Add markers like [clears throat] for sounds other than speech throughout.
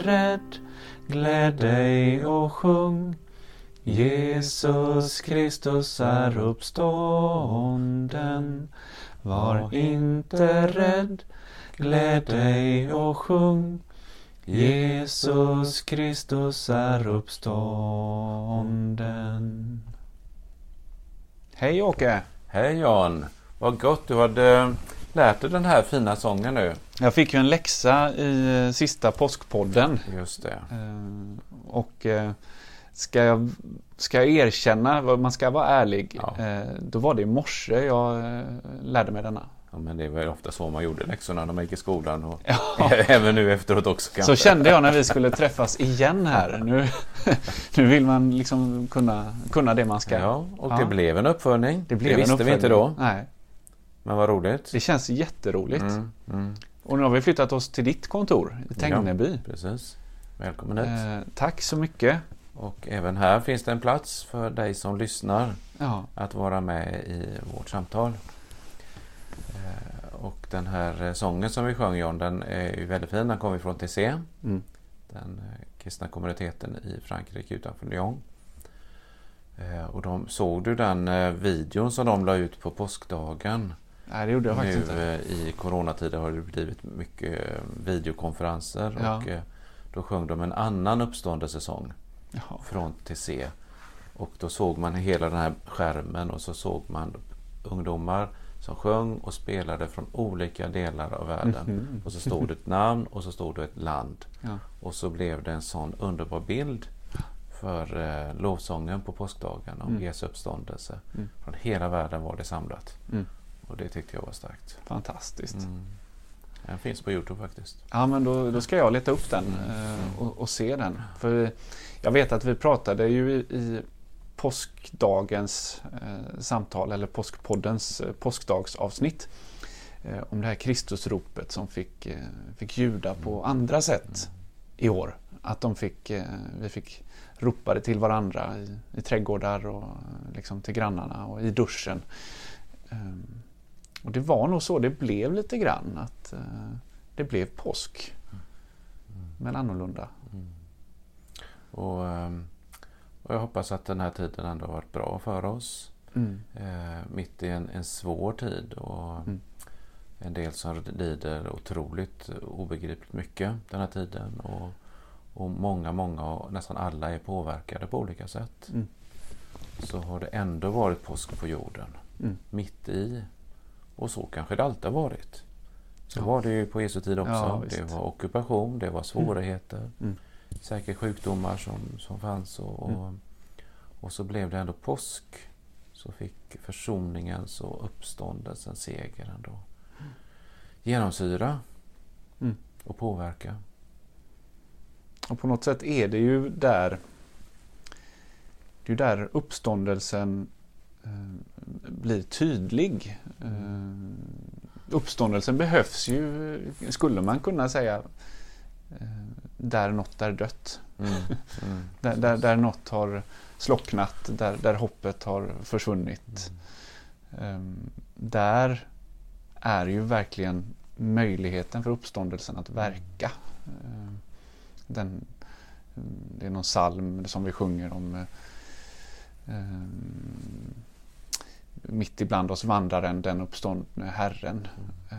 rädd, gläd dig och sjung. Jesus Kristus är uppstånden. Var inte rädd, gläd dig och sjung. Jesus Kristus är uppstånden. Hej Åke! Hej Jan! Vad gott du hade lärt dig den här fina sången nu. Jag fick ju en läxa i eh, sista påskpodden. Just det. Eh, och eh, ska jag, ska jag erkänna, man ska vara ärlig, ja. då var det i morse jag lärde mig denna. Ja, men det var ofta så man gjorde läxorna när man gick i skolan och ja. [laughs] även nu efteråt också. Kanske. Så kände jag när vi skulle träffas igen här. Nu, [laughs] nu vill man liksom kunna, kunna det man ska. Ja, och det blev en uppföljning. Det, blev det visste vi inte då. Nej. Men vad roligt. Det känns jätteroligt. Mm, mm. Och nu har vi flyttat oss till ditt kontor i Tegneby. Ja, precis. Välkommen hit. Eh, tack så mycket. Och även här finns det en plats för dig som lyssnar ja. att vara med i vårt samtal. Eh, och den här sången som vi sjöng John, den är ju väldigt fin. Den kommer från TC. Mm. Den eh, kristna kommuniteten i Frankrike utanför Lyon. Eh, och de, såg du den eh, videon som de la ut på påskdagen? Nej, det gjorde jag faktiskt nu, inte. Eh, I coronatider har det blivit mycket videokonferenser ja. och då sjöng de en annan uppståndelsesång ja. från TC. Och då såg man hela den här skärmen och så såg man ungdomar som sjöng och spelade från olika delar av världen. Mm -hmm. Och så stod det ett namn och så stod det ett land. Ja. Och så blev det en sån underbar bild för eh, lovsången på påskdagen om mm. Jesu uppståndelse. Mm. Från hela världen var det samlat. Mm. Och det tyckte jag var starkt. Fantastiskt. Mm. Den finns på Youtube faktiskt. Ja men då, då ska jag leta upp den mm. eh, och, och, se den. För jag vet att vi pratade ju i, i påskdagens eh, samtal eller påskpoddens eh, påskdagsavsnitt eh, om det här Kristusropet som fick, eh, fick ljuda på mm. andra sätt i år. Att de fick, eh, vi fick ropade till varandra i, i trädgårdar och liksom till grannarna och i duschen. Och det var nog så det blev lite grann att uh, det blev påsk. Mm. Men annorlunda. Mm. Och, um, och, jag hoppas att den här tiden ändå har varit bra för oss. Mm. Uh, mitt i en, en svår tid. och mm. En del som lider otroligt obegripligt mycket den här tiden. Och, och många, många och nästan alla är påverkade på olika sätt. Mm. Så har det ändå varit påsk på jorden. Mm. Mitt i. Och så kanske det alltid har varit. Så ja. var det ju på Jesu tid också. Ja, det var ockupation, det var svårigheter. Mm. mm. Säkert sjukdomar som, som fanns. Och, och, mm. och, så blev det ändå påsk. Så fick försoningens och uppståndelsens seger ändå mm. genomsyra och påverka. Och på något sätt är det ju där det är där uppståndelsen blir tydlig. Eh, uppståndelsen behövs ju, skulle man kunna säga, eh, där något är dött. Mm. Mm. [laughs] där, där, där något har slocknat, där, där hoppet har försvunnit. Mm. där är ju verkligen möjligheten för uppståndelsen att verka. Den, det är någon psalm som vi sjunger om eh, eh Mitt ibland oss vandraren, den uppståndne Herren. Eh,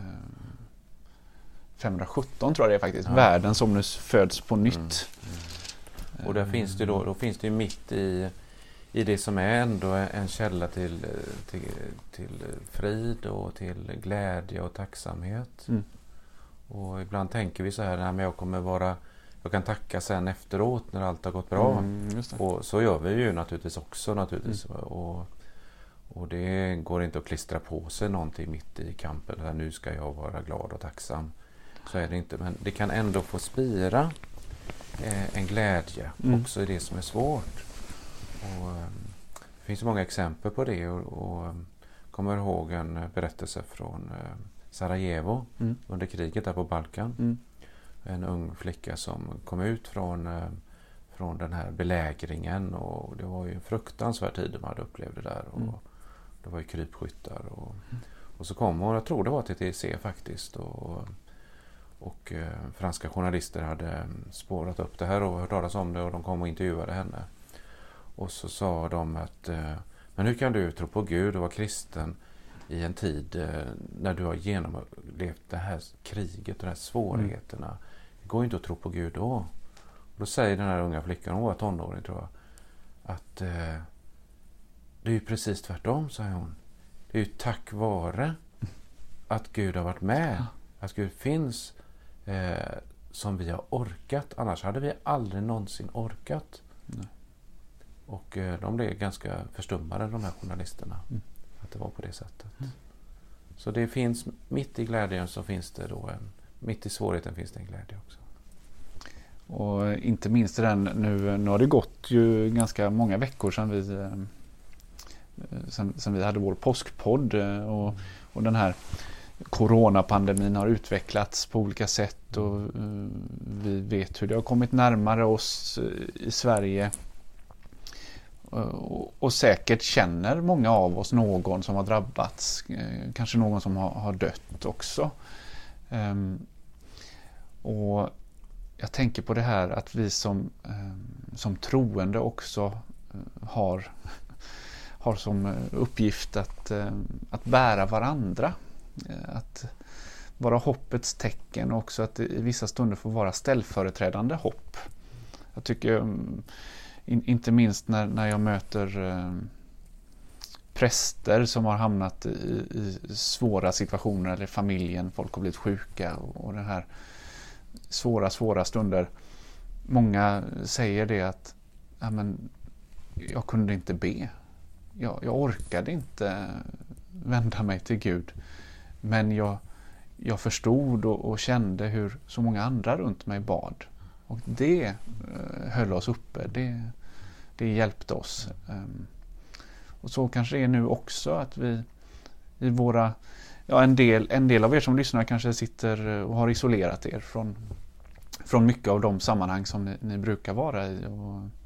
517 tror jag det är faktiskt. Ja. Världen som nu föds på nytt. Mm. Mm. Och där finns det då, då finns det ju mitt i, i det som är ändå en källa till, till, till frid och till glädje och tacksamhet. Mm. Och ibland tänker vi så här, nej, men jag kommer vara jag kan tacka sen efteråt när allt har gått bra. Mm, och så gör vi ju naturligtvis också. Naturligtvis. Mm. Och, och det går inte att klistra på sig någonting mitt i kampen. Där nu ska jag vara glad och tacksam. Så är det inte. Men det kan ändå få spira eh, en glädje mm. också i det som är svårt. Och, eh, det finns många exempel på det. Och, och eh, kommer ihåg en berättelse från eh, Sarajevo mm. under kriget där på Balkan. Mm en ung flicka som kom ut från, eh, från den här belägringen och det var ju en fruktansvärd tid de hade upplevt det där. Och mm. Det var ju krypskyttar och, och så kom hon, jag tror det var till TC faktiskt. Och, och eh, franska journalister hade mm, spårat upp det här och hört talas om det och de kom och intervjuade henne. Och så sa de att eh, men hur kan du tro på Gud och vara kristen i en tid eh, när du har genomlevt det här kriget och de här svårigheterna. Mm. Det går ju inte att tro på Gud då. Och då säger den här unga flickan, hon var tonåring tror jag, att eh, det är ju precis tvärtom, säger hon. Det är ju tack vare att Gud har varit med, att Gud finns, eh, som vi har orkat. Annars hade vi aldrig någonsin orkat. Nej. Och eh, de blev ganska förstummade, de här journalisterna. Mm. Att det var på det sättet. Mm. Så det finns, mitt i glädjen så finns det då en, mitt i svårigheten finns det en glädje också. Och inte minst den, nu, nu har det gått ju ganska många veckor sedan vi, Eh, sen, sen vi hade vår påskpodd eh, och, och den här coronapandemin har utvecklats på olika sätt och eh, vi vet hur det har kommit närmare oss i Sverige. Och, och säkert känner många av oss någon som har drabbats, kanske någon som har, har dött också. Ehm, och jag tänker på det här att vi som, ehm, som troende också har, har som eh, uppgift att, eh, att bära varandra. Eh, att vara hoppets tecken och också att i vissa stunder få vara ställföreträdande hopp. Jag tycker, mm, inte minst när, när jag möter eh, präster som har hamnat i, i, svåra situationer eller familjen, folk har blivit sjuka och, och den här svåra, svåra stunder. Många säger det att ja, men, jag kunde inte be. Jag, jag orkade inte vända mig till Gud. Men jag, jag förstod och, och, kände hur så många andra runt mig bad. Och det eh, höll oss uppe. Det, det hjälpte oss. Um, och så kanske det är nu också att vi i våra Ja, en, del, en del av er som lyssnar kanske sitter eh, och har isolerat er från, från mycket av de sammanhang som ni, ni brukar vara i. Och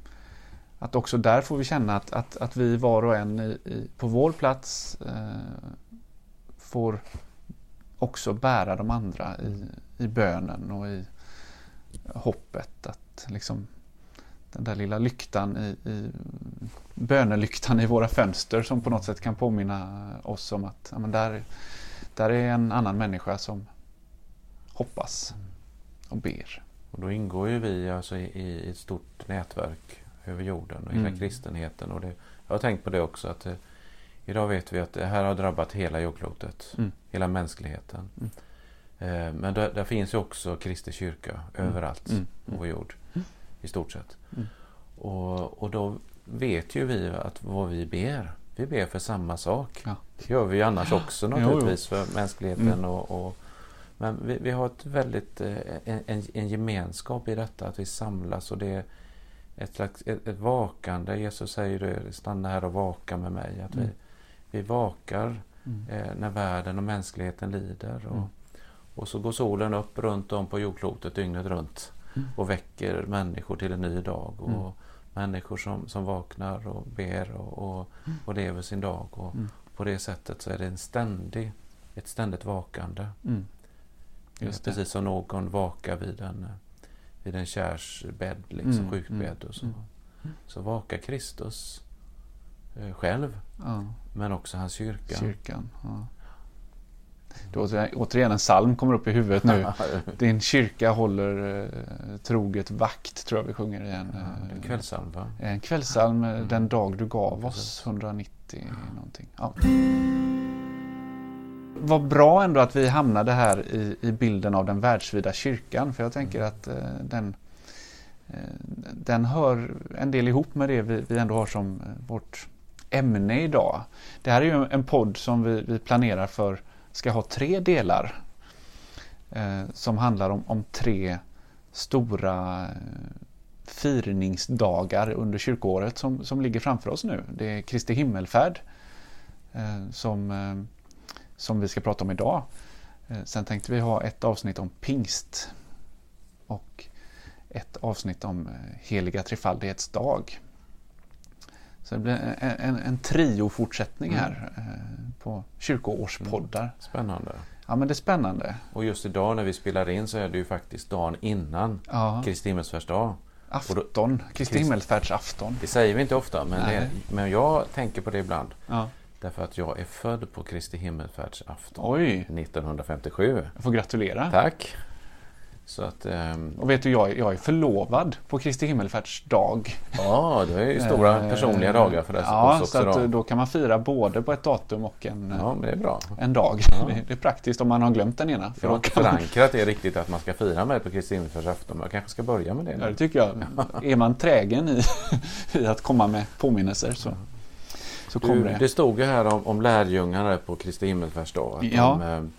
att också där får vi känna att, att, att vi var och en i, i, på vår plats eh, får också bära de andra i, i bönen och i hoppet. Att liksom den där lilla lyktan i, i bönelyktan i våra fönster som på något sätt kan påminna oss om att ja, men där, där är en annan människa som hoppas och ber. Och då ingår ju vi alltså i, i ett stort nätverk över jorden och hela mm. kristenheten. Och det, jag har tänkt på det också att det, Idag vet vi att det här har drabbat hela jordklotet, mm. hela mänskligheten. Mm. Eh, men där, där, finns ju också Kristi kyrka mm. överallt mm. på vår jord, mm. i stort sett. Och, och då vet ju vi att vad vi ber, vi ber för samma sak. Ja. Det gör vi ju annars också naturligtvis för mänskligheten. Och, och, men vi, vi, har ett väldigt, eh, en, en, gemenskap i detta, att vi samlas och det ett slags ett, ett vakande. Jesus säger det, stanna här och vaka med mig. Att vi, vi vakar mm. eh, när världen och mänskligheten lider. Och, mm. och så går solen upp runt om på jordklotet dygnet runt mm. och väcker människor till en ny dag. Och mm. Människor som, som vaknar och ber och, och, mm. och lever sin dag. Och mm. På det sättet så är det en ständig, ett ständigt vakande. Precis som någon vakar vid en, vid en kärs bädd, liksom, sjukbädd. Och så. så vakar Kristus Eh, själv. Ja. Men också hans kyrka. Kyrkan, ja. Då, återigen en psalm kommer upp i huvudet nu. [laughs] Din kyrka håller eh, troget vakt, tror jag vi sjunger igen. Ja, en kvällsalm va? En kvällsalm, mm. Den dag du gav oss, 190 någonting. Ja. Vad bra ändå att vi hamnade här i, i bilden av den världsvida kyrkan. För jag tänker mm. att eh, den, eh, den hör en del ihop med det vi, vi ändå har som eh, vårt ämne idag. Det här är ju en podd som vi, vi planerar för ska ha tre delar. Eh, som handlar om, om tre stora eh, firningsdagar under kyrkoåret som, som ligger framför oss nu. Det är Kristi himmelfärd eh, som, som vi ska prata om idag. Eh, sen tänkte vi ha ett avsnitt om pingst och ett avsnitt om eh, heliga trefaldighetsdag. Så det blir en, en, en trio-fortsättning mm. här mm. på på kyrkoårspoddar. Mm. Spännande. Ja men det är spännande. Och just idag när vi spelar in så är det ju faktiskt dagen innan ja. Kristi himmelsfärdsdag. Afton, Kristi himmelsfärdsafton. Det säger vi inte ofta men, det, men jag tänker på det ibland. Ja. Därför att jag är född på Kristi himmelsfärdsafton Oj. 1957. Jag får gratulera. Tack. Så att, um... Och vet du, jag, jag är förlovad på Kristi himmelfärdsdag. Ja, det är ju stora eh, personliga dagar för det. Ja, så att då. då kan man fira både på ett datum och en, ja, det är bra. en dag. Ja. Det, är praktiskt om man har glömt den ena. För ja, förankrat är riktigt att man ska fira med på Kristi himmelfärdsafton. Jag kanske ska börja med det. Ja, det tycker jag. [laughs] är man trägen i, [laughs] i att komma med påminnelser så, så du, det. Det stod ju här om, om lärjungarna på Kristi himmelfärdsdag. ja. De, eh,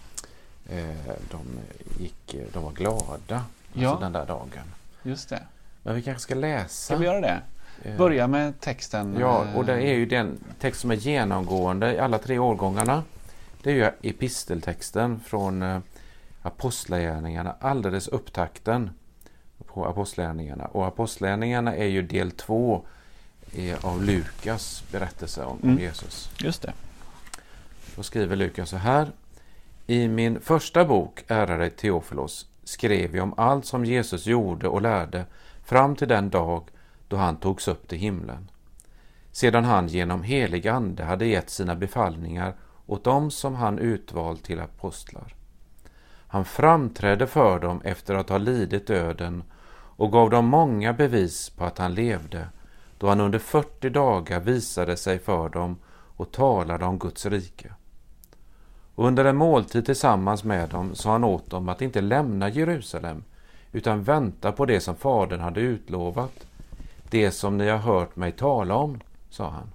Eh, de, gick, de var glada alltså ja. alltså den där dagen. Just det. Men vi kanske ska läsa. Ska vi göra det? Eh, Börja med texten. Ja, och det är ju den text som är genomgående i alla tre årgångarna. Det är ju episteltexten från Apostlagärningarna, alldeles upptakten på Apostlagärningarna. Och Apostlagärningarna är ju del två av Lukas berättelse om, mm. Jesus. Just det. Då skriver Lukas så här. I min första bok, ärade Teofilos, skrev jag om allt som Jesus gjorde och lärde fram till den dag då han togs upp till himlen. Sedan han genom helig ande hade gett sina befallningar åt dem som han utvalt till apostlar. Han framträdde för dem efter att ha lidit döden och gav dem många bevis på att han levde, då han under 40 dagar visade sig för dem och talade om Guds rike. Och under en måltid tillsammans med dem sa han åt dem att inte lämna Jerusalem utan vänta på det som Fadern hade utlovat, det som ni har hört mig tala om, sa han.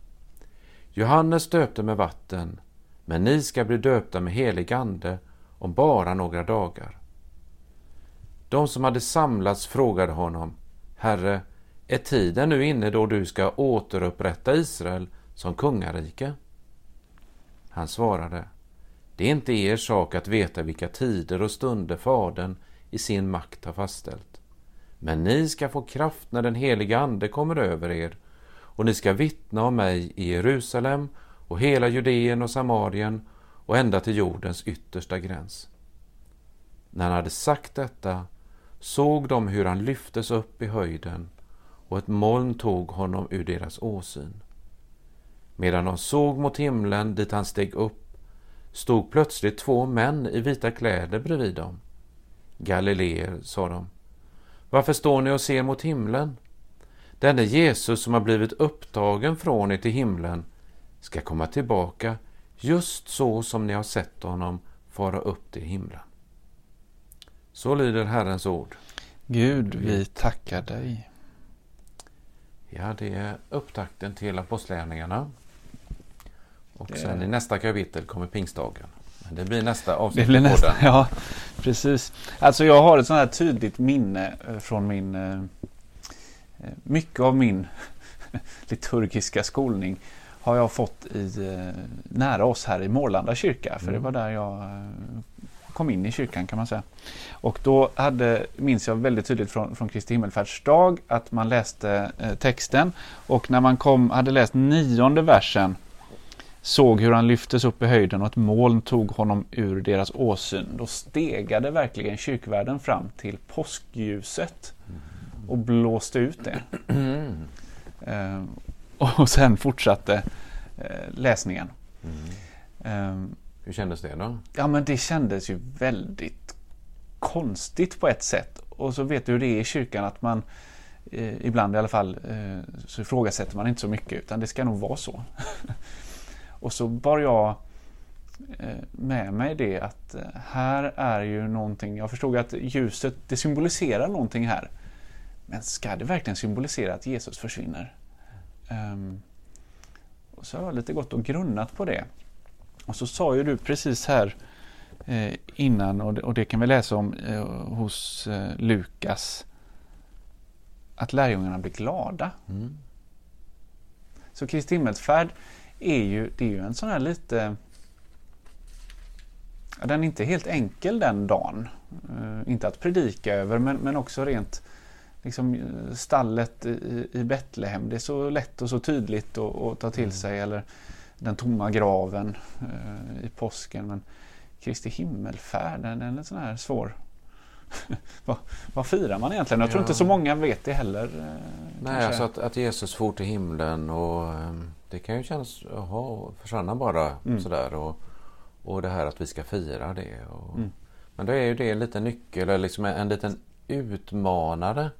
Johannes döpte med vatten, men ni ska bli döpta med helig ande om bara några dagar. De som hade samlats frågade honom, Herre, är tiden nu inne då du ska återupprätta Israel som kungarike? Han svarade, det är inte er sak att veta vilka tider och stunder Fadern i sin makt har fastställt. Men ni ska få kraft när den heliga Ande kommer över er och ni ska vittna om mig i Jerusalem och hela Judeen och Samarien och ända till jordens yttersta gräns. När han hade sagt detta såg de hur han lyftes upp i höjden och ett moln tog honom ur deras åsyn. Medan de såg mot himlen dit han steg upp stod plötsligt två män i vita kläder bredvid dem. Galileer, sa de. Varför står ni och ser mot himlen? Denne Jesus som har blivit upptagen från er till himlen ska komma tillbaka just så som ni har sett honom fara upp till himlen. Så lyder Herrens ord. Gud, vi tackar dig. Ja, det är upptakten till Apostlagärningarna. Och det... sen i nästa kapitel kommer pingstdagen. Det blir nästa avsnitt. Det blir nästa, ja, precis. Alltså jag har ett sånt här tydligt minne eh, från min... Eh, eh, mycket av min [laughs] liturgiska skolning har jag fått i, nära oss här i Mårlanda kyrka. För mm. det var där jag kom in i kyrkan kan man säga. Och då hade, minns jag väldigt tydligt från, från Kristi himmelfärdsdag att man läste eh, texten och när man kom, hade läst nionde versen såg hur han lyftes upp i höjden och ett moln tog honom ur deras åsyn. Då stegade verkligen kyrkvärden fram till påskljuset och blåste ut det. Mm. [clears throat] och sen fortsatte eh, läsningen. Mm. Hur kändes det då? Ja men det kändes ju väldigt konstigt på ett sätt. Och så vet du hur det är i kyrkan att man eh, ibland i alla fall eh, så ifrågasätter man inte så mycket utan det ska nog vara så. [laughs] Och så bar jag eh, med mig det att eh, här är ju någonting, jag förstod att ljuset det symboliserar någonting här. Men ska det verkligen symbolisera att Jesus försvinner? Um, och så har jag lite gått och grunnat på det. Och så sa ju du precis här eh, innan, och det, och det, kan vi läsa om eh, hos eh, Lukas, att lärjungarna blir glada. Mm. Så Kristi himmelsfärd är ju, det är ju en sån här lite... Den är inte helt enkel den dagen. Uh, inte att predika över men, men också rent liksom, stallet i, i Betlehem. Det är så lätt och så tydligt att, att ta till mm. sig. Eller den tomma graven eh, i påsken. Men Kristi himmelfärd, den är en sån här svår [laughs] vad, vad firar man egentligen? Jag tror ja. inte så många vet det heller. Eh, Nej, alltså att, att, Jesus for till himlen och ehm, det kan ju kännas, jaha, försvann bara mm. sådär. Och, och det här att vi ska fira det. Och, mm. Men då är ju det en liten nyckel, eller liksom en, en liten utmanare.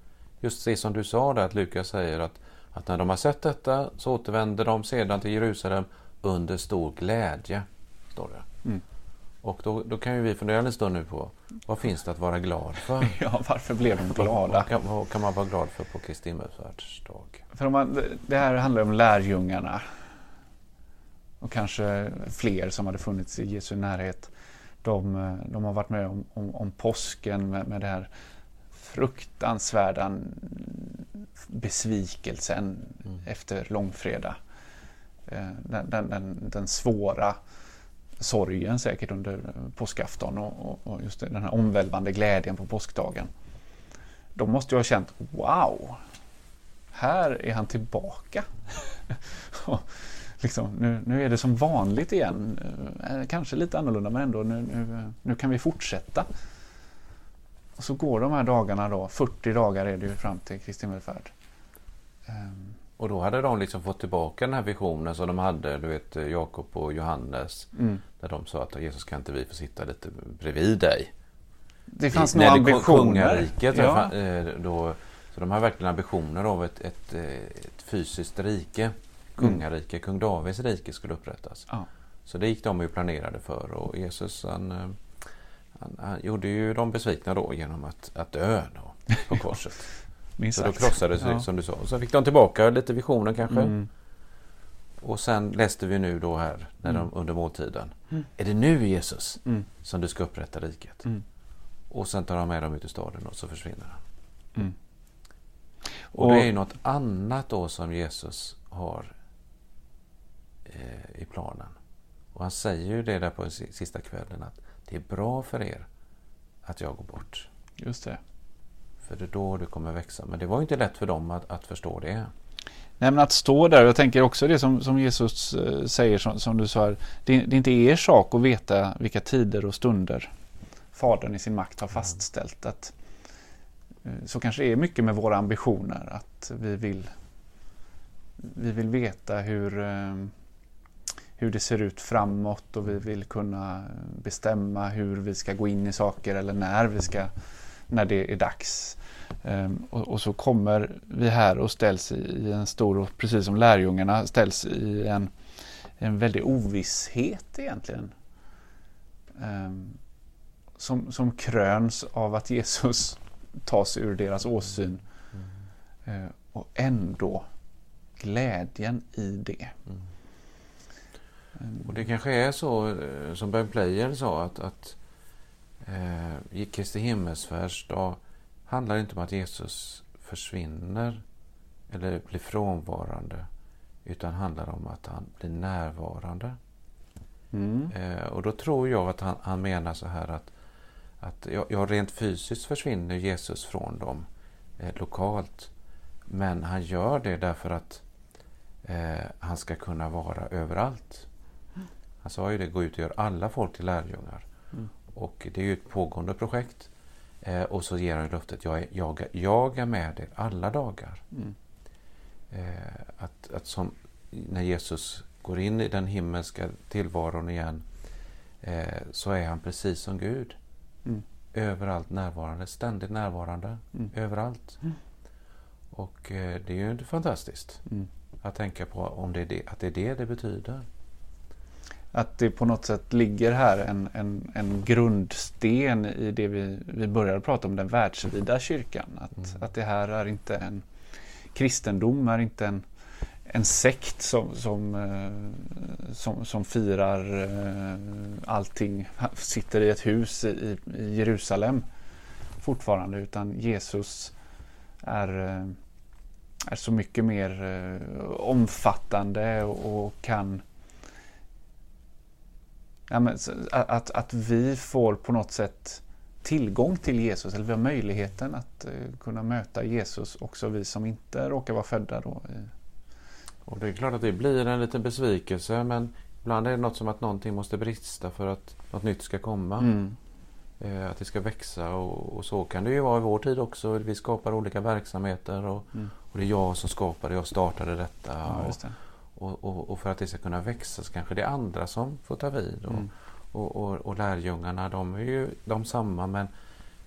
Just det som du sa där, att Lukas säger att, att när de har sett detta så återvänder de sedan till Jerusalem under stor glädje. Står det. Mm. Och då, då kan ju vi fundera en stund nu på vad finns det att vara glad för? [laughs] ja, varför blev de glada? Vad kan, vad kan man vara glad för på Kristi himmelsfärdsdag? För om man, det här handlar om lärjungarna och kanske fler som hade funnits i Jesu närhet. De, de har varit med om, om, om påsken med, med det här fruktansvärda besvikelsen mm. efter långfredag. Eh, den, den, den, den svåra sorgen säkert under påskafton och, och just den här omvälvande glädjen på påskdagen. De måste ju ha känt wow, här är han tillbaka. [laughs] liksom, nu, nu är det som vanligt igen. Eh, kanske lite annorlunda men ändå nu, nu, nu kan vi fortsätta. Och så går de här dagarna då, 40 dagar är det ju fram till Kristi himmelfärd. Um, och då hade de liksom fått tillbaka den här visionen som de hade, du vet Jakob och Johannes. Mm. Där de sa att Jesus kan inte vi få sitta lite bredvid dig. Det fanns några ambitioner. Kungariket, ja. Eh, då, så de har verkligen ambitioner av ett, ett, ett fysiskt rike. Kungarike, mm. kung Davids rike skulle upprättas. Ja. Så det gick de ju planerade för och Jesus han, eh, han, han gjorde ju dem besvikna då genom att, att dö då, på korset. [laughs] Minst så då krossades ja. som du sa. Så fick de tillbaka lite visioner kanske. Mm. Och sen läste vi nu då här när mm. de, under måltiden. Mm. Är det nu Jesus mm. som du ska upprätta riket? Mm. Och sen tar de med dem ut i staden och så försvinner han. Mm. Och, och det är ju något annat då som Jesus har eh, i planen. Och han säger ju det där på sista kvällen att det är bra för er att jag går bort. Just det. För det är då du kommer växa. Men det var inte lätt för dem att, att förstå det. Nej, men att stå där, jag tänker också det som, som Jesus eh, säger som, som, du sa, det, det, är inte er sak att veta vilka tider och stunder Fadern i sin makt har fastställt. Att, eh, så kanske det är mycket med våra ambitioner, att vi vill, vi vill veta hur, eh, hur det ser ut framåt och vi vill kunna bestämma hur vi ska gå in i saker eller när vi ska när det är dags. Um, och, och, så kommer vi här och ställs i en stor, precis som lärjungarna ställs i en, en väldig ovisshet egentligen. Um, som, som kröns av att Jesus tas ur deras åsyn. Mm. Uh, och ändå glädjen i det. Mm. Och det kanske är så eh, som Ben Player sa att, att eh, Kristi himmelsfärdsdag handlar inte om att Jesus försvinner eller blir frånvarande utan handlar om att han blir närvarande. Mm. Eh, och då tror jag att han, han menar så här att, att ja, ja, rent fysiskt försvinner Jesus från dem eh, lokalt. Men han gör det därför att eh, han ska kunna vara överallt. Han sa ju det, gå ut och gör alla folk till lärjungar. Mm. Och det är ju ett pågående projekt. Eh, och så ger han löftet, jag är, jag, jag är med er alla dagar. Mm. Eh, att, att som när Jesus går in i den himmelska tillvaron igen eh, så är han precis som Gud. Mm. Överallt närvarande, ständigt närvarande, mm. överallt. Mm. Och eh, det är ju fantastiskt mm. att tänka på om det är det, att det är det det betyder att det på något sätt ligger här en, en, en grundsten i det vi, vi började prata om, den världsvida kyrkan. Att, mm. att det här är inte en kristendom, är inte en, en sekt som, som, eh, som, som firar eh, allting, [laughs] sitter i ett hus i, i Jerusalem fortfarande, utan Jesus är, eh, är så mycket mer omfattande och, och kan ja, men, att, att vi får på något sätt tillgång till Jesus, eller vi har möjligheten att uh, kunna möta Jesus, också vi som inte råkar vara födda då i, Och det är klart att det blir en liten besvikelse men ibland är det något som att någonting måste brista för att något nytt ska komma. Mm. Eh, att det ska växa och, och, så kan det ju vara i vår tid också. Vi skapar olika verksamheter och, mm. och det är jag som skapade, jag startade detta. Ja. Och, och, och, för att det ska kunna växa så kanske det är andra som får ta vid. Och, mm. och, och, lärjungarna de är ju de samma men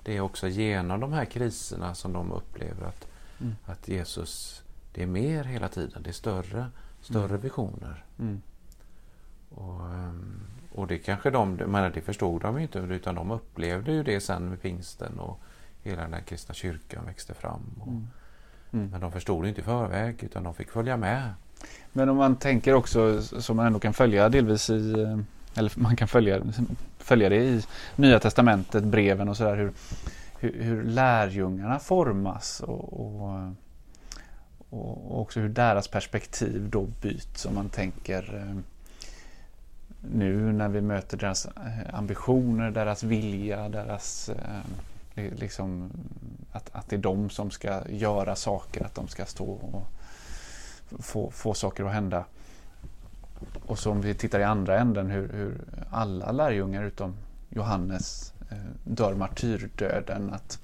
det är också genom de här kriserna som de upplever att, mm. att Jesus, det är mer hela tiden, det är större, större mm. visioner. Mm. Och, ehm, och det kanske de, men det förstod de inte utan de upplevde ju det sen med pingsten och hela den kristna kyrkan växte fram. Mm. Mm. Men de förstod det inte i förväg utan de fick följa med. Men om man tänker också som man ändå kan följa delvis i eh, eller man kan följa, följa det i Nya Testamentet, breven och sådär hur, hur, hur lärjungarna formas och, och, och, också hur deras perspektiv då byts om man tänker eh, nu när vi möter deras eh, ambitioner, deras vilja, deras liksom att, att det är de som ska göra saker, att de ska stå och få, få saker att hända. Och så om vi tittar i andra änden hur, hur alla lärjungar utom Johannes eh, dör martyrdöden. Att,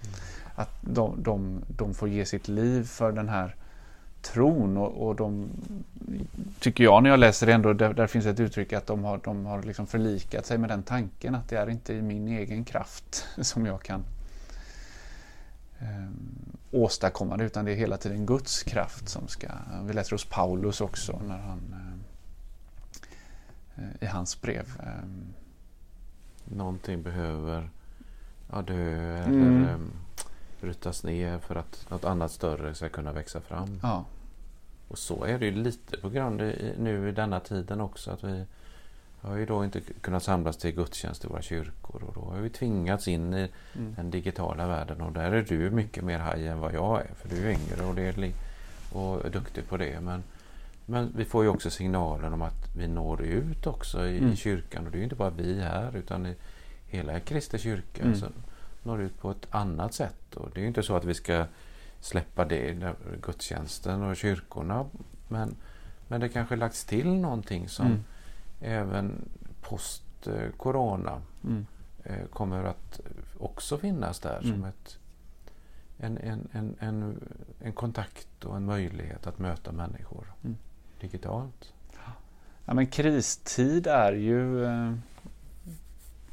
att de, de, de får ge sitt liv för den här tron och, och de tycker jag när jag läser det ändå, där, där finns ett uttryck att de har, de har liksom förlikat sig med den tanken att det är inte i min egen kraft [laughs] som jag kan ehm, åstadkomma det utan det är hela tiden Guds kraft som ska, vi läser hos Paulus också när han eh, i hans brev. Eh, Någonting behöver ja, dö eller mm. um, brytas ner för att något annat större ska kunna växa fram. Ja. Och så är det ju lite på grund i, nu i denna tiden också att vi har ju då inte kunnat samlas till gudstjänst i våra kyrkor och då har vi tvingats in i mm. den digitala världen och där är du mycket mer haj än vad jag är för du är yngre och, är och är duktig på det. Men, men vi får ju också signalen om att vi når ut också i, mm. kyrkan och det är ju inte bara vi här utan i hela Kristi kyrka mm. som når ut på ett annat sätt. Och det är ju inte så att vi ska släppa det, gudstjänsten och kyrkorna men, men det kanske lagts till någonting som mm även post-corona mm. Eh, kommer att också finnas där mm. som ett, en, en, en, en, en kontakt och en möjlighet att möta människor mm. digitalt. Ja, men kristid är ju eh,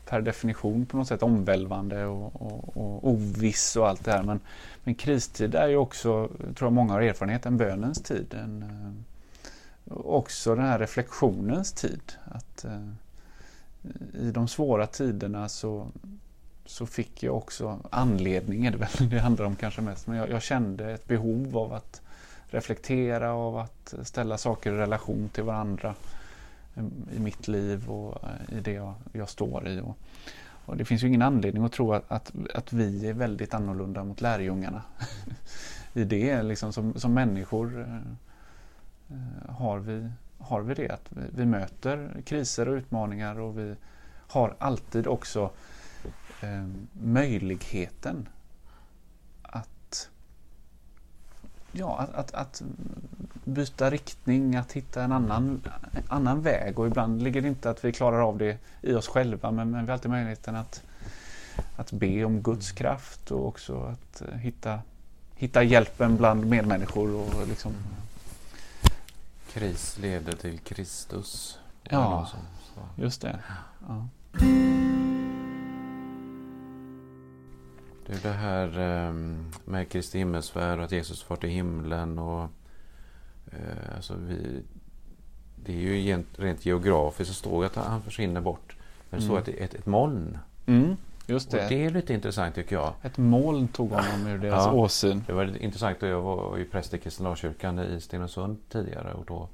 per definition på något sätt omvälvande och, och, och oviss och allt det här. Men, men kristid är ju också, tror jag många har erfarenhet, en bönens tid. En, eh, också den här reflektionens tid. Att eh, I de svåra tiderna så, så fick jag också anledning, är det väl det handlar om kanske mest, men jag, jag kände ett behov av att reflektera, av att ställa saker i relation till varandra eh, i mitt liv och eh, i det jag, jag står i. Och, och, det finns ju ingen anledning att tro att, att, att vi är väldigt annorlunda mot lärjungarna [laughs] i det, liksom som, som människor Eh, Eh, har vi, har vi det. Att vi, vi, möter kriser och utmaningar och vi har alltid också eh, möjligheten att, ja, att, att, att, byta riktning, att hitta en annan, en annan väg. Och ibland ligger det inte att vi klarar av det i oss själva men, men vi har alltid möjligheten att, att be om Guds kraft och också att eh, hitta, hitta hjälpen bland medmänniskor. Och liksom, Kris leder till Kristus. Ja, just det. Ja. Det det här ehm, med Kristi himmelsfärd och att Jesus far till himlen. Och, eh, alltså vi, det är ju rent geografiskt så står det att han försvinner bort. Men det står mm. att det är ett, ett moln. Mm. Just det. Och det är lite intressant tycker jag. Ett moln tog honom ur deras ja, åsyn. Det var intressant. Jag var ju präst i Kristianstadskyrkan i Stenungsund tidigare och då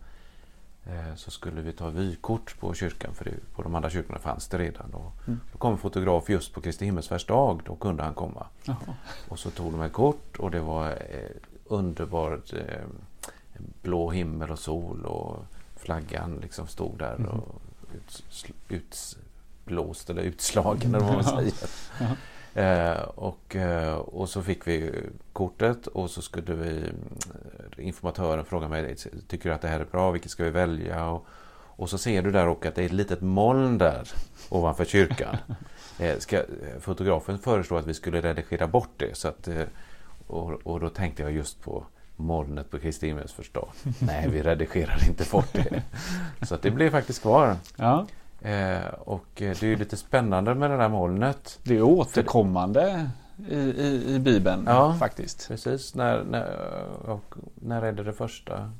eh, så skulle vi ta vykort på kyrkan för det, på de andra kyrkorna fanns det redan. Och mm. Då kom en fotograf just på Kristi himmelsfärdsdag, då kunde han komma. Jaha. Och så tog de ett kort och det var eh, underbart eh, blå himmel och sol och flaggan liksom stod där mm. och ut, utblåst eller utslagen eller vad man säger. Eh, och, eh, och så fick vi kortet och så skulle vi eh, informatören fråga mig, tycker du att det här är bra, vilket ska vi välja? Och, och så ser du där och att det är ett litet moln där ovanför kyrkan. [laughs] Eh, ska, fotografen föreslår att vi skulle redigera bort det. Så att, och, och då tänkte jag just på molnet på Kristi himmelsförstad. [laughs] Nej, vi redigerar inte bort det. [laughs] Så att det blev faktiskt kvar. Ja. Eh, och det är ju lite spännande med det där molnet. Det är återkommande i, i, i Bibeln ja, faktiskt. Precis. När, när, när är det det första?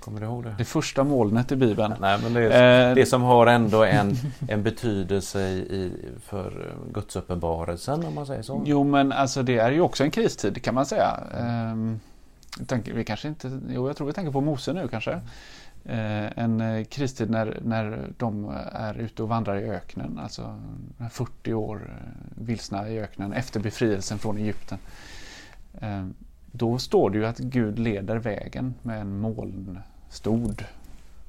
Kommer du ihåg det? Det första molnet i Bibeln. Nej, men det, är, eh, det som har ändå en, en betydelse i, för gudsuppenbarelsen om man säger så. Jo men alltså det är ju också en kristid kan man säga. Eh, vi kanske inte, jo jag tror vi tänker på Mose nu kanske. Eh, en eh, kristid när, när de är ute och vandrar i öknen, alltså 40 år eh, vilsna i öknen efter befrielsen från Egypten. Eh, då står det ju att Gud leder vägen med en moln stod.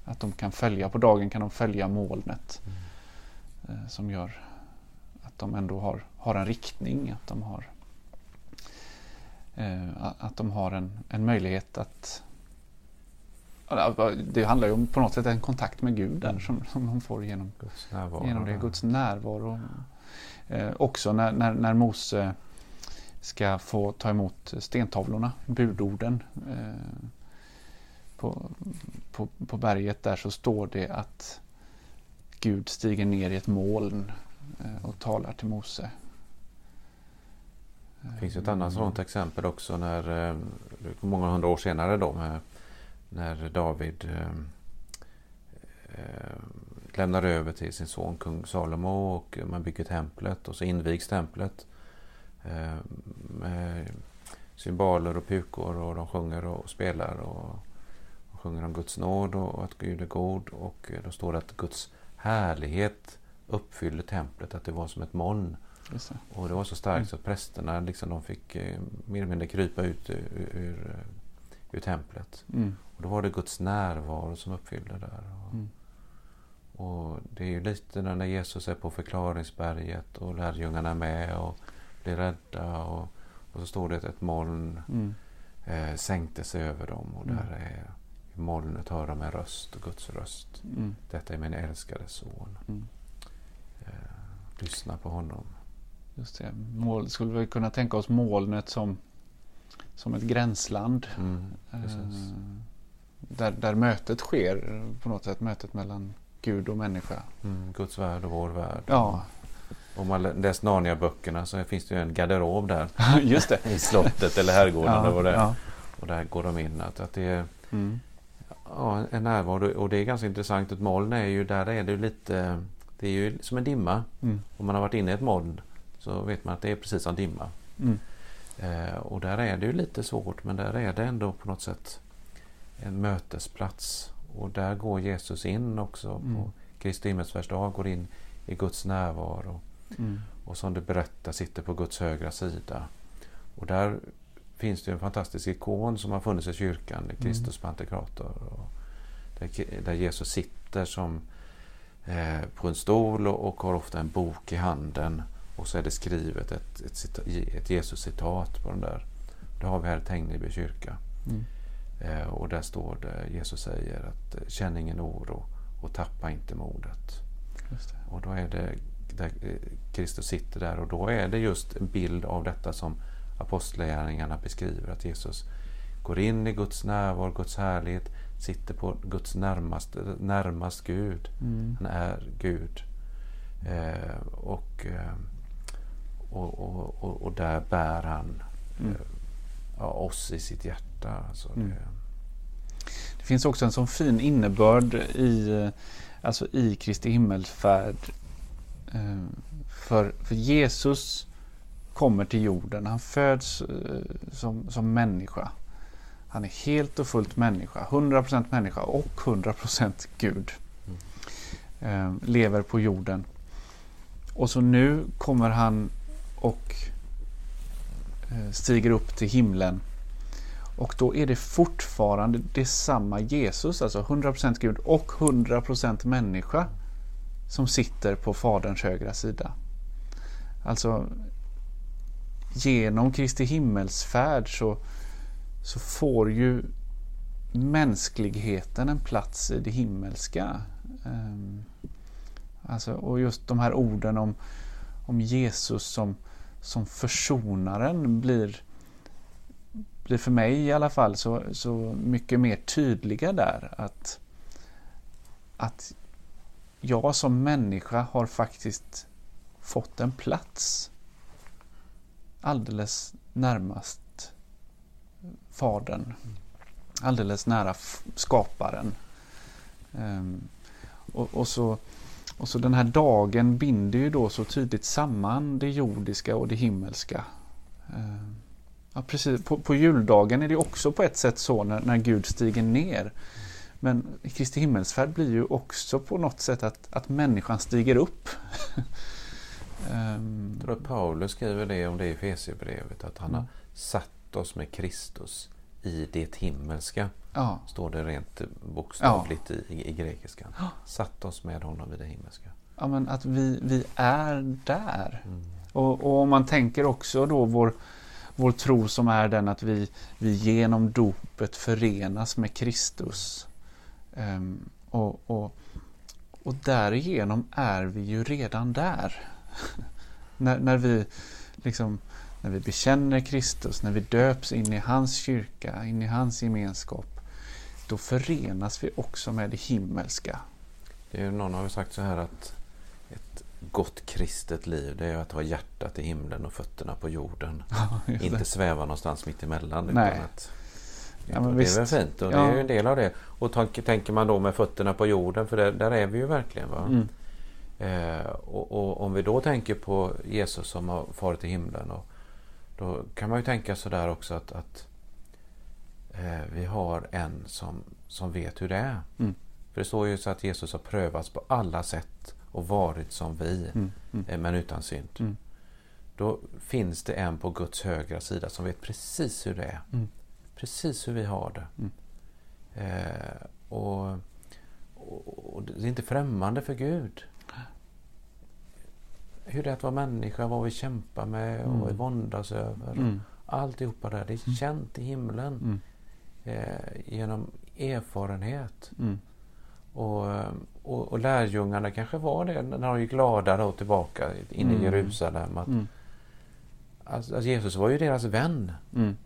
Att de kan följa, på dagen kan de följa molnet. Mm. Eh, som gör att de ändå har, har en riktning. Att de har, eh, att de har en, en möjlighet att det handlar ju om på något sätt en kontakt med Gud där som, som de får genom, Guds närvaro. Genom det, Guds närvaro. Eh, också när, när, när Mose ska få ta emot stentavlorna, budorden. Eh, på, på, på berget där så står det att Gud stiger ner i ett moln eh, och talar till Mose. Det finns ett annat sådant exempel också när, eh, många hundra år senare då, med, när David eh, eh, lämnar över till sin son kung Salomo och man bygger templet och så invigs templet eh, med symboler och pukor och de sjunger och spelar och sjunger om Guds nåd och att Gud är god och då står det att Guds härlighet uppfyllde templet, att det var som ett moln. Det. Och det var så starkt mm. så att prästerna liksom, de fick mer eller mindre krypa ut ur, ur, ur templet. Mm. Och då var det Guds närvaro som uppfyllde där. Och, mm. och det är ju lite när Jesus är på förklaringsberget och lärjungarna är med och blir rädda och, och så står det att ett moln mm. eh, sänkte sig över dem och mm. där är i molnet höra med röst, Guds röst. Mm. Detta är min älskade son. Mm. Eh, lyssna på honom. Just det. Mål, skulle vi kunna tänka oss molnet som, som ett gränsland. Mm, eh, där, där mötet sker på något sätt. Mötet mellan Gud och människa. Mm, Guds värld och vår värld. Ja. Om man läst Narnia-böckerna så finns det ju en garderob där. [laughs] Just det. I slottet eller herrgården. Ja, eller det ja. Och där går de in. Att, att det är, mm ja, en närvaro och det är ganska intressant. Ett moln är ju, där är det lite, det är ju som en dimma. Mm. Om man har varit inne i ett moln så vet man att det är precis som dimma. Mm. Eh, och där är det ju lite svårt men där är det ändå på något sätt en mötesplats. Och där går Jesus in också mm. på Kristi himmelsfärdsdag, går in i Guds närvaro. Mm. Och som du berättar sitter på Guds högra sida. Och där finns det en fantastisk ikon som har funnits i kyrkan, mm. Kristus mm. Pantokrator. Där, där, Jesus sitter som eh, på en stol och, och, har ofta en bok i handen. Och så är det skrivet ett, ett, ett Jesus-citat på den där. Det har vi här i Tegneby kyrka. Mm. Eh, och där står det, Jesus säger att eh, känn ingen oro och tappa inte modet. Och då är det där eh, Kristus sitter där och då är det just en bild av detta som apostlagärningarna beskriver att Jesus går in i Guds närvaro, Guds härlighet, sitter på Guds närmast, närmast Gud. Mm. Han är Gud. Eh, och, eh, och, och, och, där bär han mm. eh, oss i sitt hjärta. Alltså mm. det, det, finns också en sån fin innebörd i, alltså i Kristi himmelsfärd. Eh, för, för Jesus kommer till jorden. Han föds eh, som, som människa. Han är helt och fullt människa. 100% människa och 100% Gud. Mm. Eh, lever på jorden. Och så nu kommer han och eh, stiger upp till himlen. Och då är det fortfarande detsamma Jesus, alltså 100% Gud och 100% människa som sitter på Faderns högra sida. Alltså genom Kristi himmelsfärd så, så får ju mänskligheten en plats i det himmelska. Ehm, alltså, och just de här orden om, om Jesus som, som försonaren blir, blir för mig i alla fall så, så mycket mer tydliga där. Att, att jag som människa har faktiskt fått en plats alldeles närmast Fadern. Alldeles nära skaparen. Um, och, och, så, och så den här dagen binder ju då så tydligt samman det jordiska och det himmelska. Eh, ja, precis. På, på, juldagen är det också på ett sätt så när, när Gud stiger ner. Men Kristi himmelsfärd blir ju också på något sätt att, att människan stiger upp. um, [laughs] Jag tror att Paulus skriver det om det i Efesierbrevet, att han mm. har satt oss med Kristus i det himmelska. Ja. Står det rent bokstavligt ja. i, i grekiskan. Satt oss med honom i det himmelska. Ja, men att vi, vi är där. Mm. Och, och, om man tänker också då vår, vår tro som är den att vi, vi genom dopet förenas med Kristus. Um, och, och, och därigenom är vi ju redan där. [laughs] när, när vi liksom när vi bekänner Kristus, när vi döps in i hans kyrka, in i hans gemenskap, då förenas vi också med det himmelska. Det är någon har ju sagt så här att ett gott kristet liv det är att ha hjärtat i himlen och fötterna på jorden. [laughs] Ja, Inte sväva någonstans mitt emellan. Nej. Utan att, ja, det visst. är väl fint och ja. det är ju en del av det. Och tänker man då med fötterna på jorden, för där, där är vi ju verkligen. Va? Mm. Eh, och, och, om vi då tänker på Jesus som har farit till himlen och då kan man ju tänka sådär också att, att eh, vi har en som, som vet hur det är. Mm. För det står ju så att Jesus har prövats på alla sätt och varit som vi, mm. Mm. Eh, men utan synd. Mm. Då finns det en på Guds högra sida som vet precis hur det är. Mm. Precis hur vi har det. Mm. Eh, och, och, och, det är inte främmande för Gud hur det är att vara människa, vad vi kämpar med och vad vi våndas över. Mm. Alltihopa där, det är mm. känt i himlen. Mm. Eh, genom erfarenhet. Mm. Och, och, och lärjungarna kanske var det när de gick glada då tillbaka in i mm. Jerusalem. Att, mm. alltså, alltså, Jesus var ju deras vän. Mm.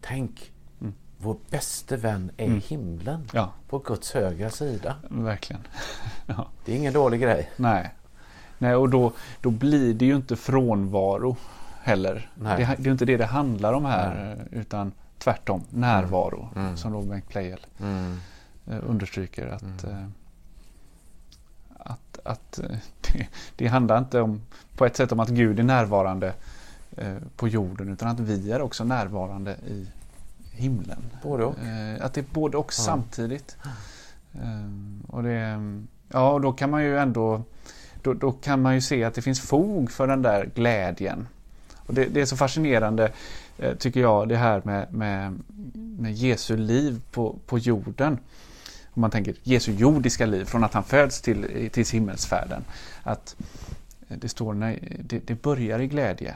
Tänk, mm. vår bäste vän är i himlen. Ja. På Guds högra sida. Verkligen. [laughs] ja. Det är ingen dålig grej. Nej. Nej, och då, då blir det ju inte frånvaro heller. Det, det, är inte det det handlar om här Nej. utan tvärtom närvaro mm. mm. som då Bengt Pleijel mm. Eh, understryker att, mm. Eh, att, att eh, [laughs] det, det, handlar inte om på ett sätt om att Gud är närvarande på jorden utan att vi är också närvarande i himlen. Både och. Att det är både och samtidigt. Och det, ja, och då kan man ju ändå då, då, kan man ju se att det finns fog för den där glädjen. Och det, det är så fascinerande, eh, tycker jag, det här med, med, med Jesu liv på, på jorden. Om man tänker Jesu jordiska liv från att han föds till, till himmelsfärden. Att eh, det står när det, det börjar i glädje.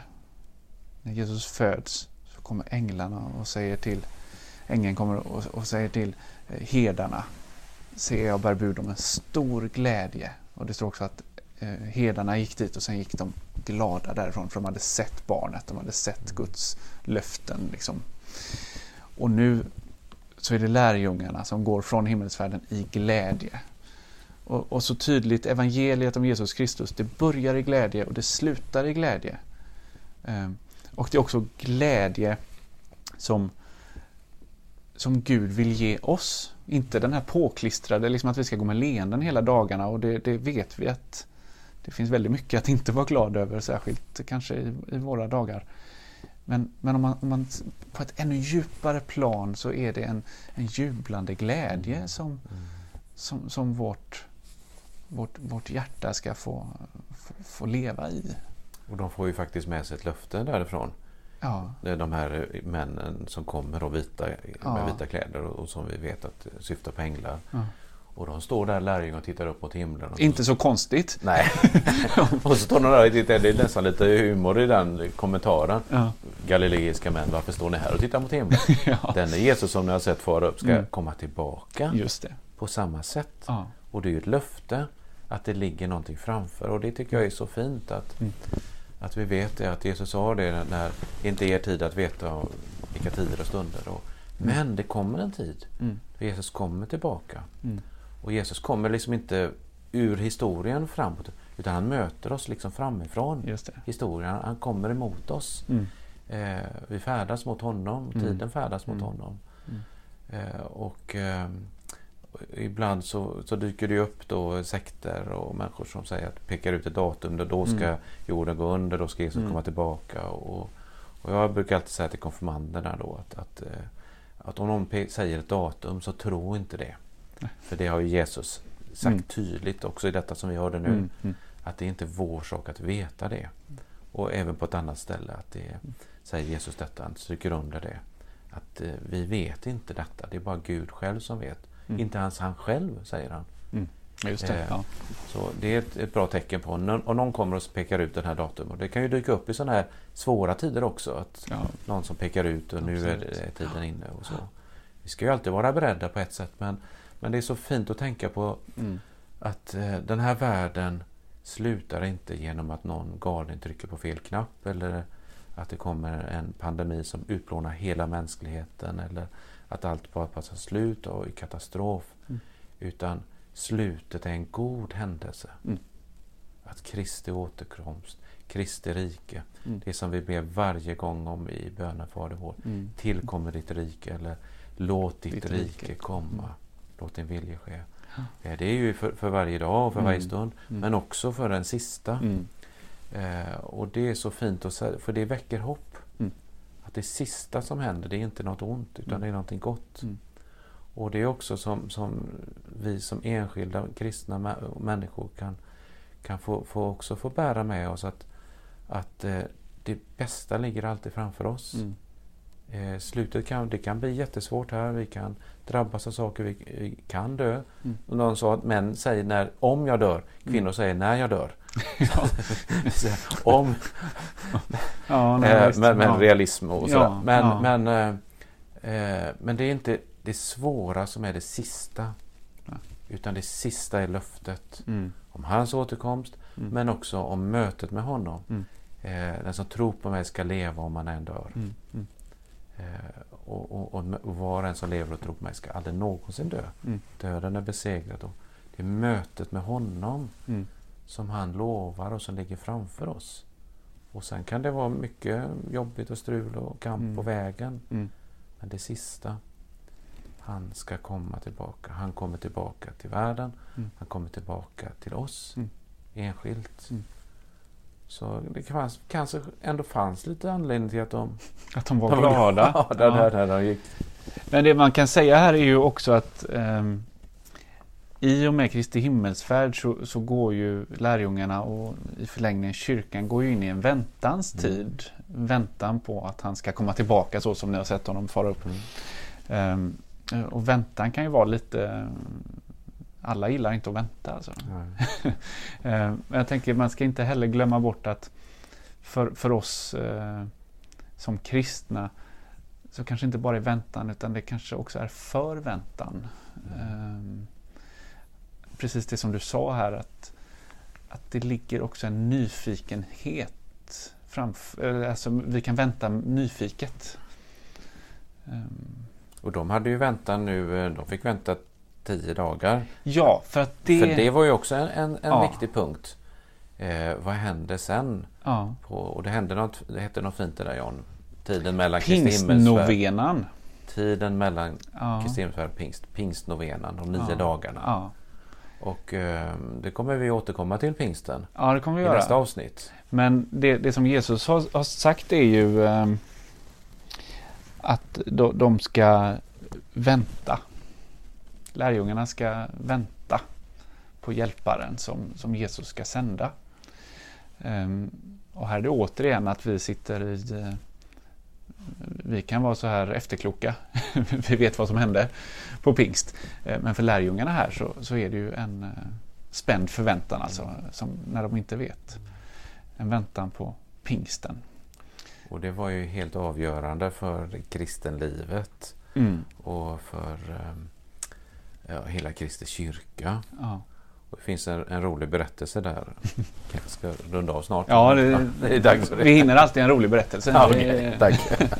När Jesus föds så kommer änglarna och säger till Ängeln kommer och, och säger till eh, herdarna Se jag bär bud om en stor glädje. Och det står också att eh, herdarna gick dit och sen gick de glada därifrån för de hade sett barnet, de hade sett Guds löften. Liksom. Och nu så är det lärjungarna som går från himmelsfärden i glädje. Och, och, så tydligt, evangeliet om Jesus Kristus, det börjar i glädje och det slutar i glädje. Eh, och det är också glädje som, som Gud vill ge oss. Inte den här påklistrade, liksom att vi ska gå med leenden hela dagarna och det, det vet vi att det finns väldigt mycket att inte vara glad över, särskilt kanske i, i våra dagar. Men, men om, man, om, man, på ett ännu djupare plan så är det en, en jublande glädje som, mm. som, som vårt, vårt, vårt hjärta ska få, få, få, leva i. Och de får ju faktiskt med sig ett löfte därifrån. Ja. Det är de här männen som kommer och vita, med ja. vita kläder och, och som vi vet att syftar på änglar. Ja. Och de står där lärjungarna och tittar upp mot himlen. Inte så konstigt. Nej. [laughs] och så står de där och tittar. Det är nästan lite humor i den kommentaren. Ja. galileiska män, varför står ni här och tittar mot himlen? [laughs] ja. Denne Jesus som ni har sett fara upp ska mm. komma tillbaka Just det. på samma sätt. Ja. Och det är ju ett löfte att det ligger någonting framför och det tycker jag är så fint att, mm. att vi vet det, att Jesus sa det när det inte är er tid att veta vilka tider och stunder. Och, mm. Men det kommer en tid mm. Jesus kommer tillbaka. Mm. Och Jesus kommer liksom inte ur historien framåt utan han möter oss liksom framifrån historien. Han kommer emot oss. Mm. Eh, vi färdas mot honom, mm. tiden färdas mot honom. Eh, och eh, ibland så, så, dyker det upp då sekter och människor som säger att pekar ut ett datum, då, då ska mm. jorden gå under, då ska Jesus mm. komma tillbaka. Och, och jag brukar alltid säga till konfirmanderna då att, att, eh, att om någon säger ett datum så tro inte det. Nej. För det har ju Jesus sagt mm. tydligt också i detta som vi hörde nu. Mm. mm. Att det är inte vår sak att veta det. Och även på ett annat ställe att det säger Jesus detta, han stryker under det. Att eh, vi vet inte detta, det är bara Gud själv som vet. Mm. Inte ens han själv, säger han. Mm. Just det, eh, ja. Så det är ett, ett, bra tecken på om någon kommer och pekar ut den här datum. Och det kan ju dyka upp i sådana här svåra tider också. Att ja. Någon som pekar ut och nu är, är tiden inne. Och så. Vi ska ju alltid vara beredda på ett sätt men, men det är så fint att tänka på mm. att eh, den här världen slutar inte genom att någon galning trycker på fel knapp eller att det kommer en pandemi som utplånar hela mänskligheten eller att allt bara passar slut och i katastrof. Mm. Utan slutet är en god händelse. Mm. Att Kristi återkomst, Kristi rike, mm. det som vi ber varje gång om i bönen Fader vår. Mm. Tillkommer ditt rike eller låt ditt, ditt rike, rike komma. Mm. Låt din vilja ske. Ja. Det är ju för, för varje dag och för varje mm. stund, men också för den sista. Eh, och det är så fint, att för det väcker hopp. Mm. Att det sista som händer, det är inte något ont, utan mm. det är någonting gott. Mm. Och det är också som, som vi som enskilda kristna människor kan, kan få, få också få bära med oss att, att eh, det bästa ligger alltid framför oss. Mm. Eh, slutet kan, det kan bli jättesvårt här. Vi kan drabbas av saker. Vi, vi kan dö. Mm. Någon sa att män säger när, om jag dör. Kvinnor mm. säger när jag dör. [laughs] om... ja, nej, eh, men, men realism och sådär. Ja, men, ja. men, eh, eh, men det är inte det svåra som är det sista. Utan det sista är löftet mm. om hans återkomst mm. men också om mötet med honom. Mm. Eh, den som tror på mig ska leva om han än dör. Eh, och, och, och, och, var och en som lever och tror på mig ska aldrig någonsin dö. Mm. Döden är besegrad. Och det är mötet med honom mm. som han lovar och som ligger framför oss. Och sen kan det vara mycket jobbigt och strul och kamp mm. på vägen. Mm. Men det sista, han ska komma tillbaka. Han kommer tillbaka till världen. Mm. Han kommer tillbaka till oss mm. enskilt. Så det kanske, kanske ändå fanns lite anledning till att de, att de var de glada. Var glada ja. där, där de gick. Men det man kan säga här är ju också att um, i och med Kristi himmelsfärd så, så, går ju lärjungarna och i förlängningen kyrkan går ju in i en väntans mm. tid. Väntan på att han ska komma tillbaka så som ni har sett honom fara upp. Mm. Um, och väntan kan ju vara lite alla gillar inte att vänta. Alltså. [laughs] Eh, men jag tänker man ska inte heller glömma bort att för, för oss eh, som kristna så kanske inte bara är väntan utan det kanske också är förväntan. Mm. precis det som du sa här att, att det ligger också en nyfikenhet framför, alltså vi kan vänta nyfiket. Um. Och de hade ju väntat nu, eh, de fick vänta tio dagar. Ja, för att det... För det var ju också en, en, en ja. viktig punkt. Eh, vad hände sen? Ja. På, och det hände något, det hette något fint det där John. Tiden mellan Pingstnovenan. Tiden mellan ja. Kristi himmelsfärd och pingst. Pingstnovenan, de nio ja. dagarna. Och eh, det kommer vi återkomma till pingsten. Ja, det kommer vi i göra. nästa avsnitt. Men det, det som Jesus har, har sagt är ju eh, att de, de ska vänta lärjungarna ska vänta på hjälparen som, som Jesus ska sända. Um, och här är det återigen att vi sitter i uh, vi kan vara så här efterkloka. [laughs] vi vet vad som hände på pingst. Uh, men för lärjungarna här så, så är det ju en uh, spänd förväntan alltså, som, när de inte vet. En väntan på pingsten. Och det var ju helt avgörande för kristenlivet Mm. och för ehm, ja, hela Kristi kyrka. Ja. Och det finns en, en rolig berättelse där. [laughs] Kanske ska runda av snart. Ja, det, det är dags för det. vi hinner alltid en rolig berättelse. Ja, okej, tack. [laughs]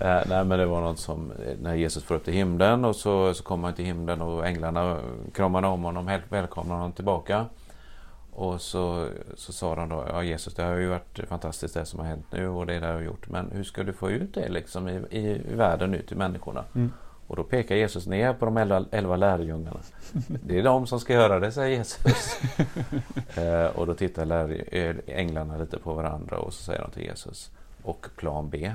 Eh, nej, men det var något som när Jesus får upp till himlen och så, så kommer han till himlen och änglarna kramar om honom, välkomnar honom tillbaka. Och så, så sa de då, ja Jesus det har ju varit fantastiskt det som har hänt nu och det där har gjort. Men hur ska du få ut det liksom i, i, i världen nu till människorna? Mm. Och då pekar Jesus ner på de elva, elva lärjungarna. Det är de som ska göra det, säger Jesus. [laughs] eh, och då tittar lär, eh, änglarna lite på varandra och så säger de till Jesus. Och plan B. [laughs]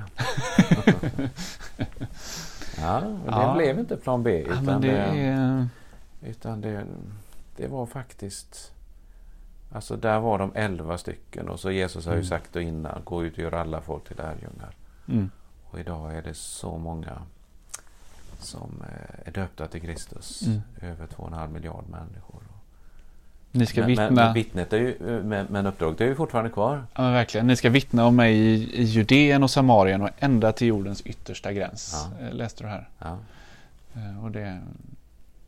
ja, men det Ja. blev inte plan B. Ja, Utan, men det det, är... utan det, det var faktiskt... Alltså där var de elva stycken och så Jesus har ju Mm. sagt då innan, gå ut och gör alla folk till lärjungar. Mm. Och idag är det så många som eh, är döpta till Kristus. Mm. Över två och en halv miljard människor. Ni ska men, vittna. men, vittnet är ju, men, men uppdraget är ju fortfarande kvar. Ja, verkligen. Ni ska vittna om mig i, i Judeen och Samarien och ända till jordens yttersta gräns. Ja. Eh, Läste du här? Ja. Eh, Och det,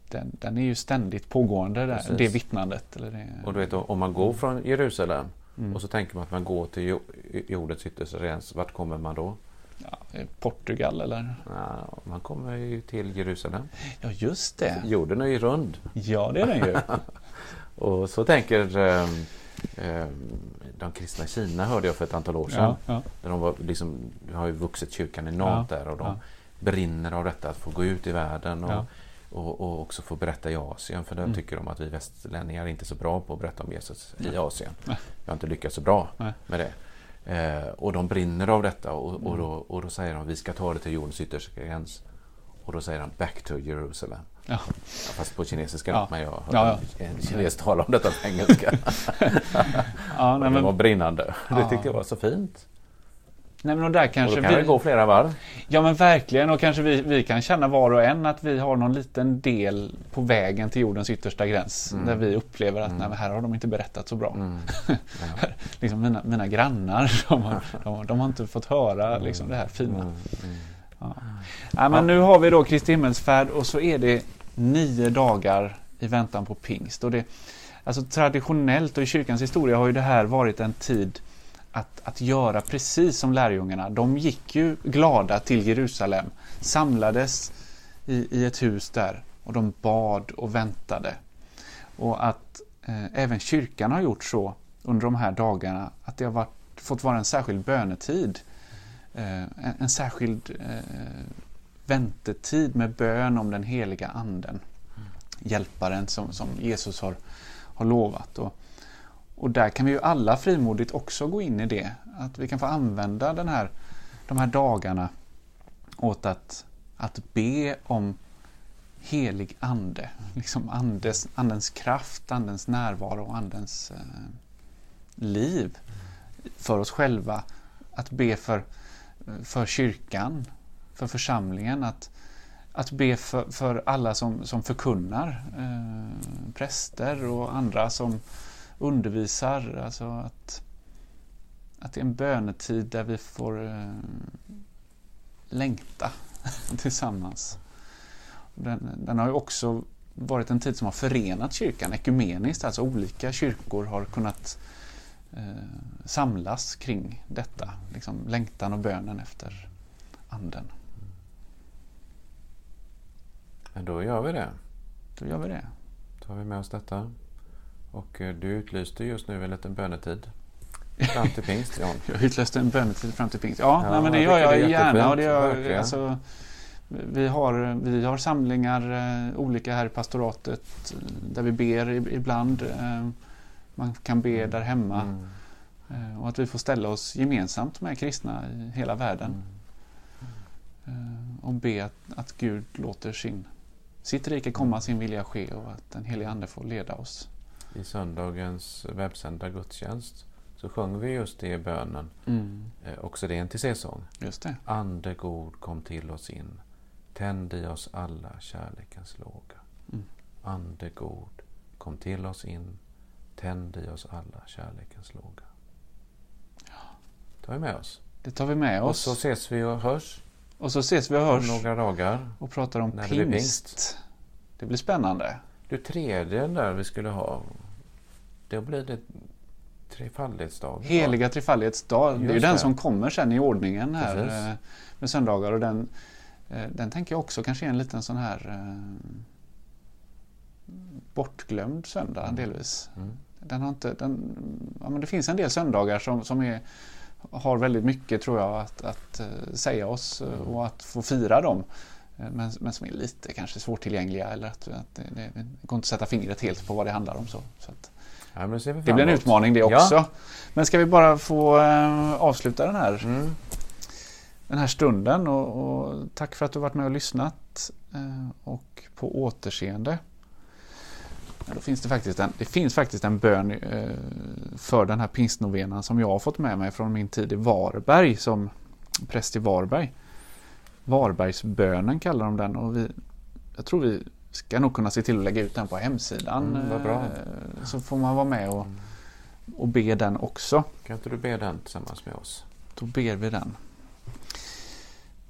den, den är ju ständigt pågående, där, Precis. det vittnandet. Eller det, Och du vet om man går från Jerusalem mm. och så tänker man att man går till jo- jordens yttersta gräns. Vart kommer man då? Ja, eh, Portugal eller? Ja, man kommer ju till Jerusalem. Ja, just det. Jorden är ju rund. Ja, det är den ju. [laughs] Och så tänker eh, eh, de kristna i Kina hörde jag för ett antal år sedan. ja, ja. De var liksom, har ju vuxit kyrkan enormt där och de ja. brinner av detta att få gå ut i världen och, Ja. och, och också få berätta i Asien. För där Mm. tycker de att vi västlänningar är inte så bra på att berätta om Jesus i. Asien. Nej. Vi har inte lyckats så bra Nej. med det. Eh, och de brinner av detta och, och, Mm. då, och då säger de vi ska ta det till jordens yttersta gräns. Och då säger de back to Jerusalem. Ja. Ja, fast på kinesiska Ja. men jag har hört Ja, en kines tala om detta på engelska. [laughs] Ja, nej, [laughs] det var men, brinnande. Ja. Det tyckte jag var så fint. Nej, men och där Och kanske då kan det vi... gå flera varv. Ja men verkligen och kanske vi, vi kan känna var och en att vi har någon liten del på vägen till jordens yttersta gräns. Mm. Där vi upplever att Mm. nej, här har de inte berättat så bra. Mm. [laughs] Ja. Liksom mina, mina grannar [laughs] de har, de, de har inte fått höra liksom, det här fina. Mm, mm. Ja. Ja, men nu har vi då Kristi himmelsfärd och så är det nio dagar i väntan på pingst. Och det, alltså traditionellt och i kyrkans historia har ju det här varit en tid att, att göra precis som lärjungarna. De gick ju glada till Jerusalem, samlades i, i ett hus där och de bad och väntade. Och att eh, även kyrkan har gjort så under de här dagarna, att det har varit, fått vara en särskild bönetid. Eh, en, en särskild eh, väntetid med bön om den heliga anden. Hjälparen som, som Jesus har, har lovat. Och, och där kan vi ju alla frimodigt också gå in i det. Att vi kan få använda den här, de här dagarna åt att, att be om helig ande. Liksom andes, andens kraft, andens närvaro och andens eh, liv för oss själva. Att be för, för kyrkan, för församlingen. Att, att be för, för alla som, som förkunnar. Eh, präster och andra som undervisar. Alltså att, att det är en bönetid där vi får eh, längta [laughs] tillsammans. Den, den har ju också varit en tid som har förenat kyrkan ekumeniskt, alltså olika kyrkor har kunnat eh, samlas kring detta, liksom längtan och bönen efter anden. Men då gör vi det. Då gör vi det. Då tar vi med oss detta. Och eh, du utlyste just nu en liten bönetid. Fram till pingst, Jan. [laughs] Jag utlöste en bönetid fram till pingst. Ja, Ja, nej, men det jag gör jag är gärna. Och det gör, alltså, vi, har, vi har samlingar eh, olika här i pastoratet eh, där vi ber ibland. Eh, man kan be där hemma. Mm. Eh, och att vi får ställa oss gemensamt med kristna i hela världen. Mm. Eh, och be att, att Gud låter sin, sitt rike komma, sin vilja ske och att den helige Ande får leda oss. I söndagens webbsända gudstjänst så sjöng vi just det i bönen. Eh, också det är en till C-sång. Just det. Ande god kom till oss in. Tänd i oss alla kärlekens låga. Mm. Ande god kom till oss in. Tänd i oss alla kärlekens låga. tar vi med oss. Det tar vi med oss. Och så ses vi och hörs. Och så ses vi och hörs. Om några dagar. Och pratar om pingst. Pingst. det blir spännande. Du tredje där vi skulle ha. Då blir det trefaldighetsdagen. Heliga trefaldighetsdag. Det är ju den som kommer sen i ordningen här Precis. Eh, med söndagar. Och den, eh, den tänker jag också kanske är en liten sån här eh, bortglömd söndag mm. delvis. Mm. Den har inte, den, ja, men det finns en del söndagar som, som är, har väldigt mycket tror jag att, att säga oss mm. och att få fira dem. Men, men som är lite kanske svårtillgängliga eller att, att det, det, det går inte att sätta fingret helt på vad det handlar om. Så, så att, Ja, det, blir en utmaning det också. Ja. Men ska vi bara få äh, avsluta den här, mm. den här stunden och, och, tack för att du varit med och lyssnat äh, och på återseende. Ja, då finns det, faktiskt en, det finns faktiskt en bön för den här pingstnovenan som jag har fått med mig från min tid i Varberg som präst i Varberg. Varbergsbönen kallar de den och vi, jag tror vi ska nog kunna se till att lägga ut den på hemsidan. Mm, bra. Eh, så får man vara med och, och be den också. Kan inte du be den tillsammans med oss? Då ber vi den.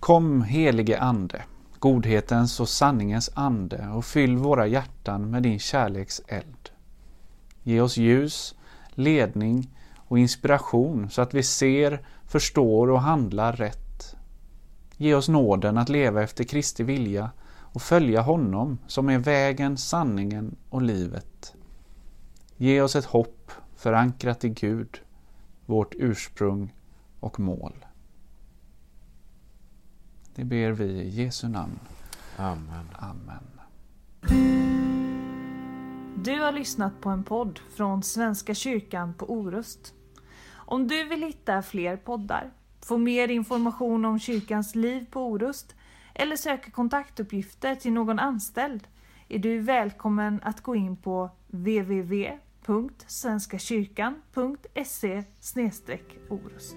Kom helige Ande, godhetens och sanningens ande och fyll våra hjärtan med din kärleks eld. Ge oss ljus, ledning och inspiration så att vi ser, förstår och handlar rätt. Ge oss nåden att leva efter Kristi vilja och följa honom som är vägen, sanningen och livet. Ge oss ett hopp förankrat i Gud, vårt ursprung och mål. Det ber vi i Jesu namn. Amen. Amen. Du har lyssnat på en podd från Svenska kyrkan på Orust. Om du vill hitta fler poddar, få mer information om kyrkans liv på Orust eller söker kontaktuppgifter till någon anställd är du välkommen att gå in på www.svenskakyrkan.se orust.